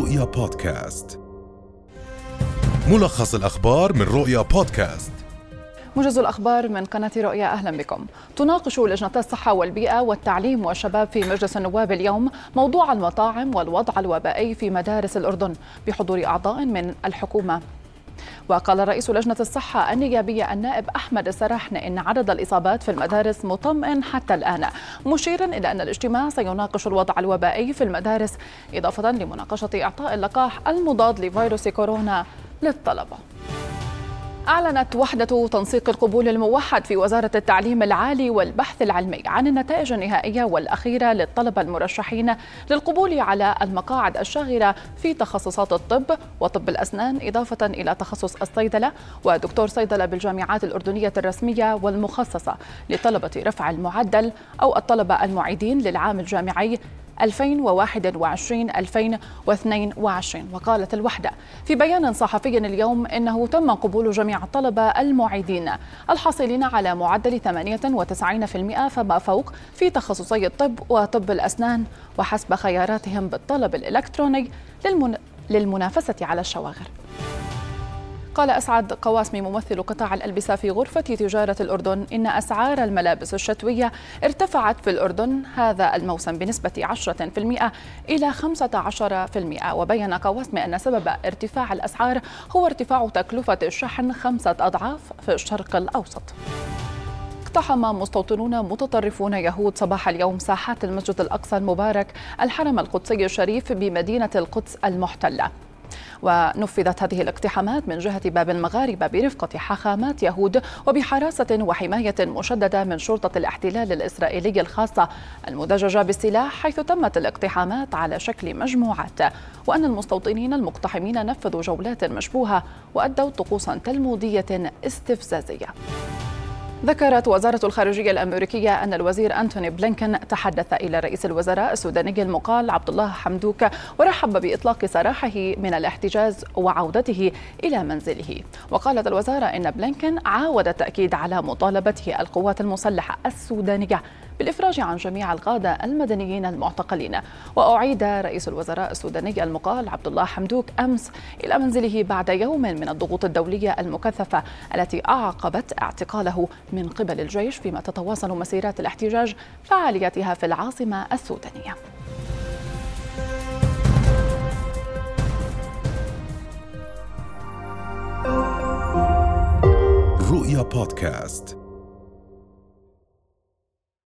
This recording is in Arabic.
رؤيا بودكاست. ملخص الأخبار من رؤيا بودكاست. موجز الأخبار من قناة رؤيا أهلا بكم. تناقش لجنة الصحة والبيئة والتعليم والشباب في مجلس النواب اليوم موضوع المطاعم والوضع الوبائي في مدارس الأردن بحضور أعضاء من الحكومة. وقال رئيس لجنة الصحة النيابية النائب أحمد السرحن إن عدد الإصابات في المدارس مطمئن حتى الآن مشيرا إلى أن الاجتماع سيناقش الوضع الوبائي في المدارس إضافة لمناقشة إعطاء اللقاح المضاد لفيروس كورونا للطلبة. أعلنت وحدة تنسيق القبول الموحد في وزارة التعليم العالي والبحث العلمي عن النتائج النهائية والأخيرة للطلبة المرشحين للقبول على المقاعد الشاغرة في تخصصات الطب وطب الأسنان إضافة إلى تخصص الصيدلة ودكتور صيدلة بالجامعات الأردنية الرسمية والمخصصة لطلبة رفع المعدل أو الطلبة المعيدين للعام الجامعي 2021 2022 وقالت الوحدة في بيان صحفي اليوم إنه تم قبول جميع الطلبة المعيدين الحاصلين على معدل 98% فما فوق في تخصصي الطب وطب الأسنان. وحسب خياراتهم بالطلب الإلكتروني للمنافسة على الشواغر. قال أسعد قواسمي ممثل قطاع الألبسة في غرفة تجارة الأردن إن أسعار الملابس الشتوية ارتفعت في الأردن هذا الموسم بنسبة 10% إلى 15% وبين قواسمي أن سبب ارتفاع الأسعار هو ارتفاع تكلفة الشحن خمسة أضعاف في الشرق الأوسط. اقتحم مستوطنون متطرفون يهود صباح اليوم ساحات المسجد الأقصى المبارك الحرم القدسي الشريف بمدينة القدس المحتلة. ونفذت هذه الاقتحامات من جهة باب المغاربة برفقة حاخامات يهود وبحراسة وحماية مشددة من شرطة الاحتلال الإسرائيلي الخاصة. المدججة بالسلاح حيث تمت الاقتحامات على شكل مجموعات. وأن المستوطنين المقتحمين نفذوا جولات مشبوهة وأدوا طقوسا تلمودية استفزازية. ذكرت وزارة الخارجية الأمريكية أن الوزير أنتوني بلينكن تحدث إلى رئيس الوزراء السوداني المقال عبد الله حمدوك ورحب بإطلاق سراحه من الاحتجاز وعودته إلى منزله. وقالت الوزارة إن بلينكن عاود التأكيد على مطالبته القوات المسلحة السودانية بالإفراج عن جميع القادة المدنيين المعتقلين. وأعيد رئيس الوزراء السوداني المقال عبد الله حمدوك أمس إلى منزله بعد يوم من الضغوط الدولية المكثفة التي أعقبت اعتقاله من قبل الجيش فيما تتواصل مسيرات الاحتجاج فعاليتها في العاصمة السودانية. رؤيا بودكاست.